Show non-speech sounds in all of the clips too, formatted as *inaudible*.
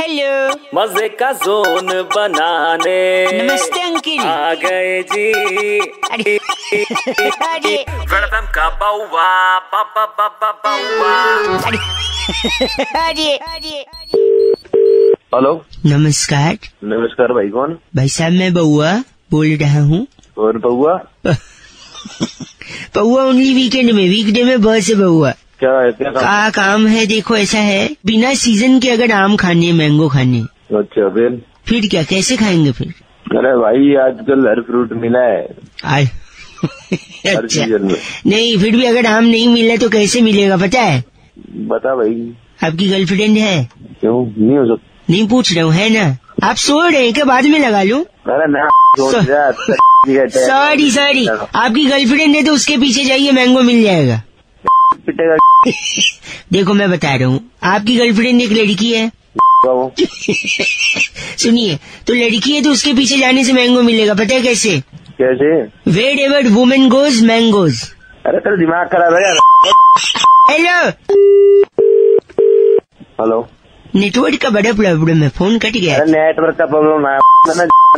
Hello मज़े का zone बनाने। नमस्ते अंकिल। आ गए जी। अरे अरे। वेलकम का बाउवा बाबा बाबा बाउवा। अरे अरे। अरे हेलो। नमस्कार। नमस्कार भाई कौन? भाई साहब मैं बउआ बोल रहा हूँ। और बउआ बउआ ओनली वीकेंड में वीकडे में बहुत से बउआ क्या है काम? का काम है देखो ऐसा है बिना सीज़न के अगर आम खाने मैंगो खाने अच्छा फिर? फिर क्या कैसे खाएँगे फिर? अरे भाई आजकल हर फ्रूट मिला है। हर अच्छा। नहीं फिर भी अगर आम नहीं मिला तो कैसे मिलेगा पता है? बता भाई। आपकी गर्लफ्रेंड है? क्यों? नहीं हो सकता नहीं पूछ रहा हूँ है ना? आप सो रहे हैं क्या बाद में लगा लूँ? सॉरी सॉरी आपकी गर्लफ्रेंड है तो उसके पीछे जाइए मैंगो मिल जाएगा। पिटेगा। देखो मैं बता रहा हूँ। आपकी गर्लफ्रेंड एक लड़की है। *laughs* सुनिए तो लड़की है तो उसके पीछे जाने से मैंगो मिलेगा पता है कैसे? कैसे? Wherever women goes mangoes अरे तेरा दिमाग खराब है यार। Hello hello. नेटवर्क का बड़ा प्रॉब्लम है फ़ोन कट गया। नेटवर्क का प्रॉब्लम है।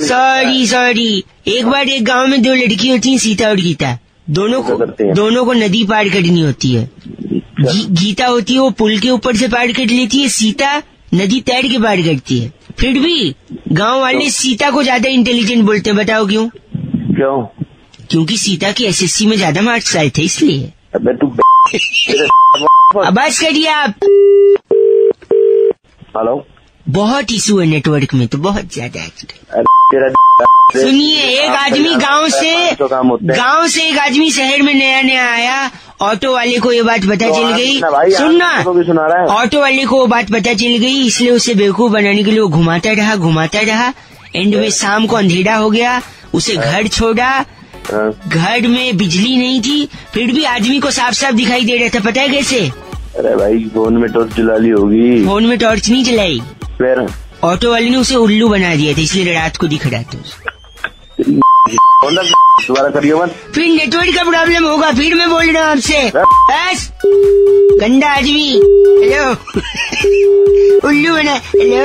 सॉरी सॉरी एक बार एक गाँव में दो लड़की होती है सीता और गीता। दोनों को? दोनों को नदी पार करनी होती है। गी, गीता होती है वो पुल के ऊपर से पार कर लेती है सीता नदी तैर के पार करती है। फिर भी गाँव वाले सीता को ज़्यादा इंटेलिजेंट बोलते हैं बताओ क्यों? क्यों? क्योंकि सीता की एसएससी में ज़्यादा मार्क्स आए थे इसलिए। अबे तू अब बस करिए आप। हेलो बहुत इशू है नेटवर्क में तो बहुत ज़्यादा आजकल तेरा सुनिए एक आदमी गाँव से तो गाँव से एक आदमी शहर में नया नया आया ऑटो वाले को ये बात पता तो चल गई। सुनना। है। ऑटो वाले को वो बात पता चल गई इसलिए उसे बेवकूफ़ बनाने के लिए वो घुमाता रहा घुमाता रहा। एंड में शाम को अंधेरा हो गया उसे घर छोड़ा। हाँ। घर में बिजली नहीं थी फिर भी आदमी को साफ़ साफ़ दिखाई दे रहा था पता है कैसे? अरे भाई फ़ोन में टॉर्च जला ली होगी। फ़ोन में टॉर्च नहीं फिर? ऑटो वाले ने उसे उल्लू बना दिया था इसलिए रात को दिख रहा था उसे। कौन सा दोबारा करिए मत। फिर नेटवर्क का प्रॉब्लम होगा फिर मैं बोल रहा हूँ आपसे। बस। गंदा आदमी। हेलो। उल्लू बना hello.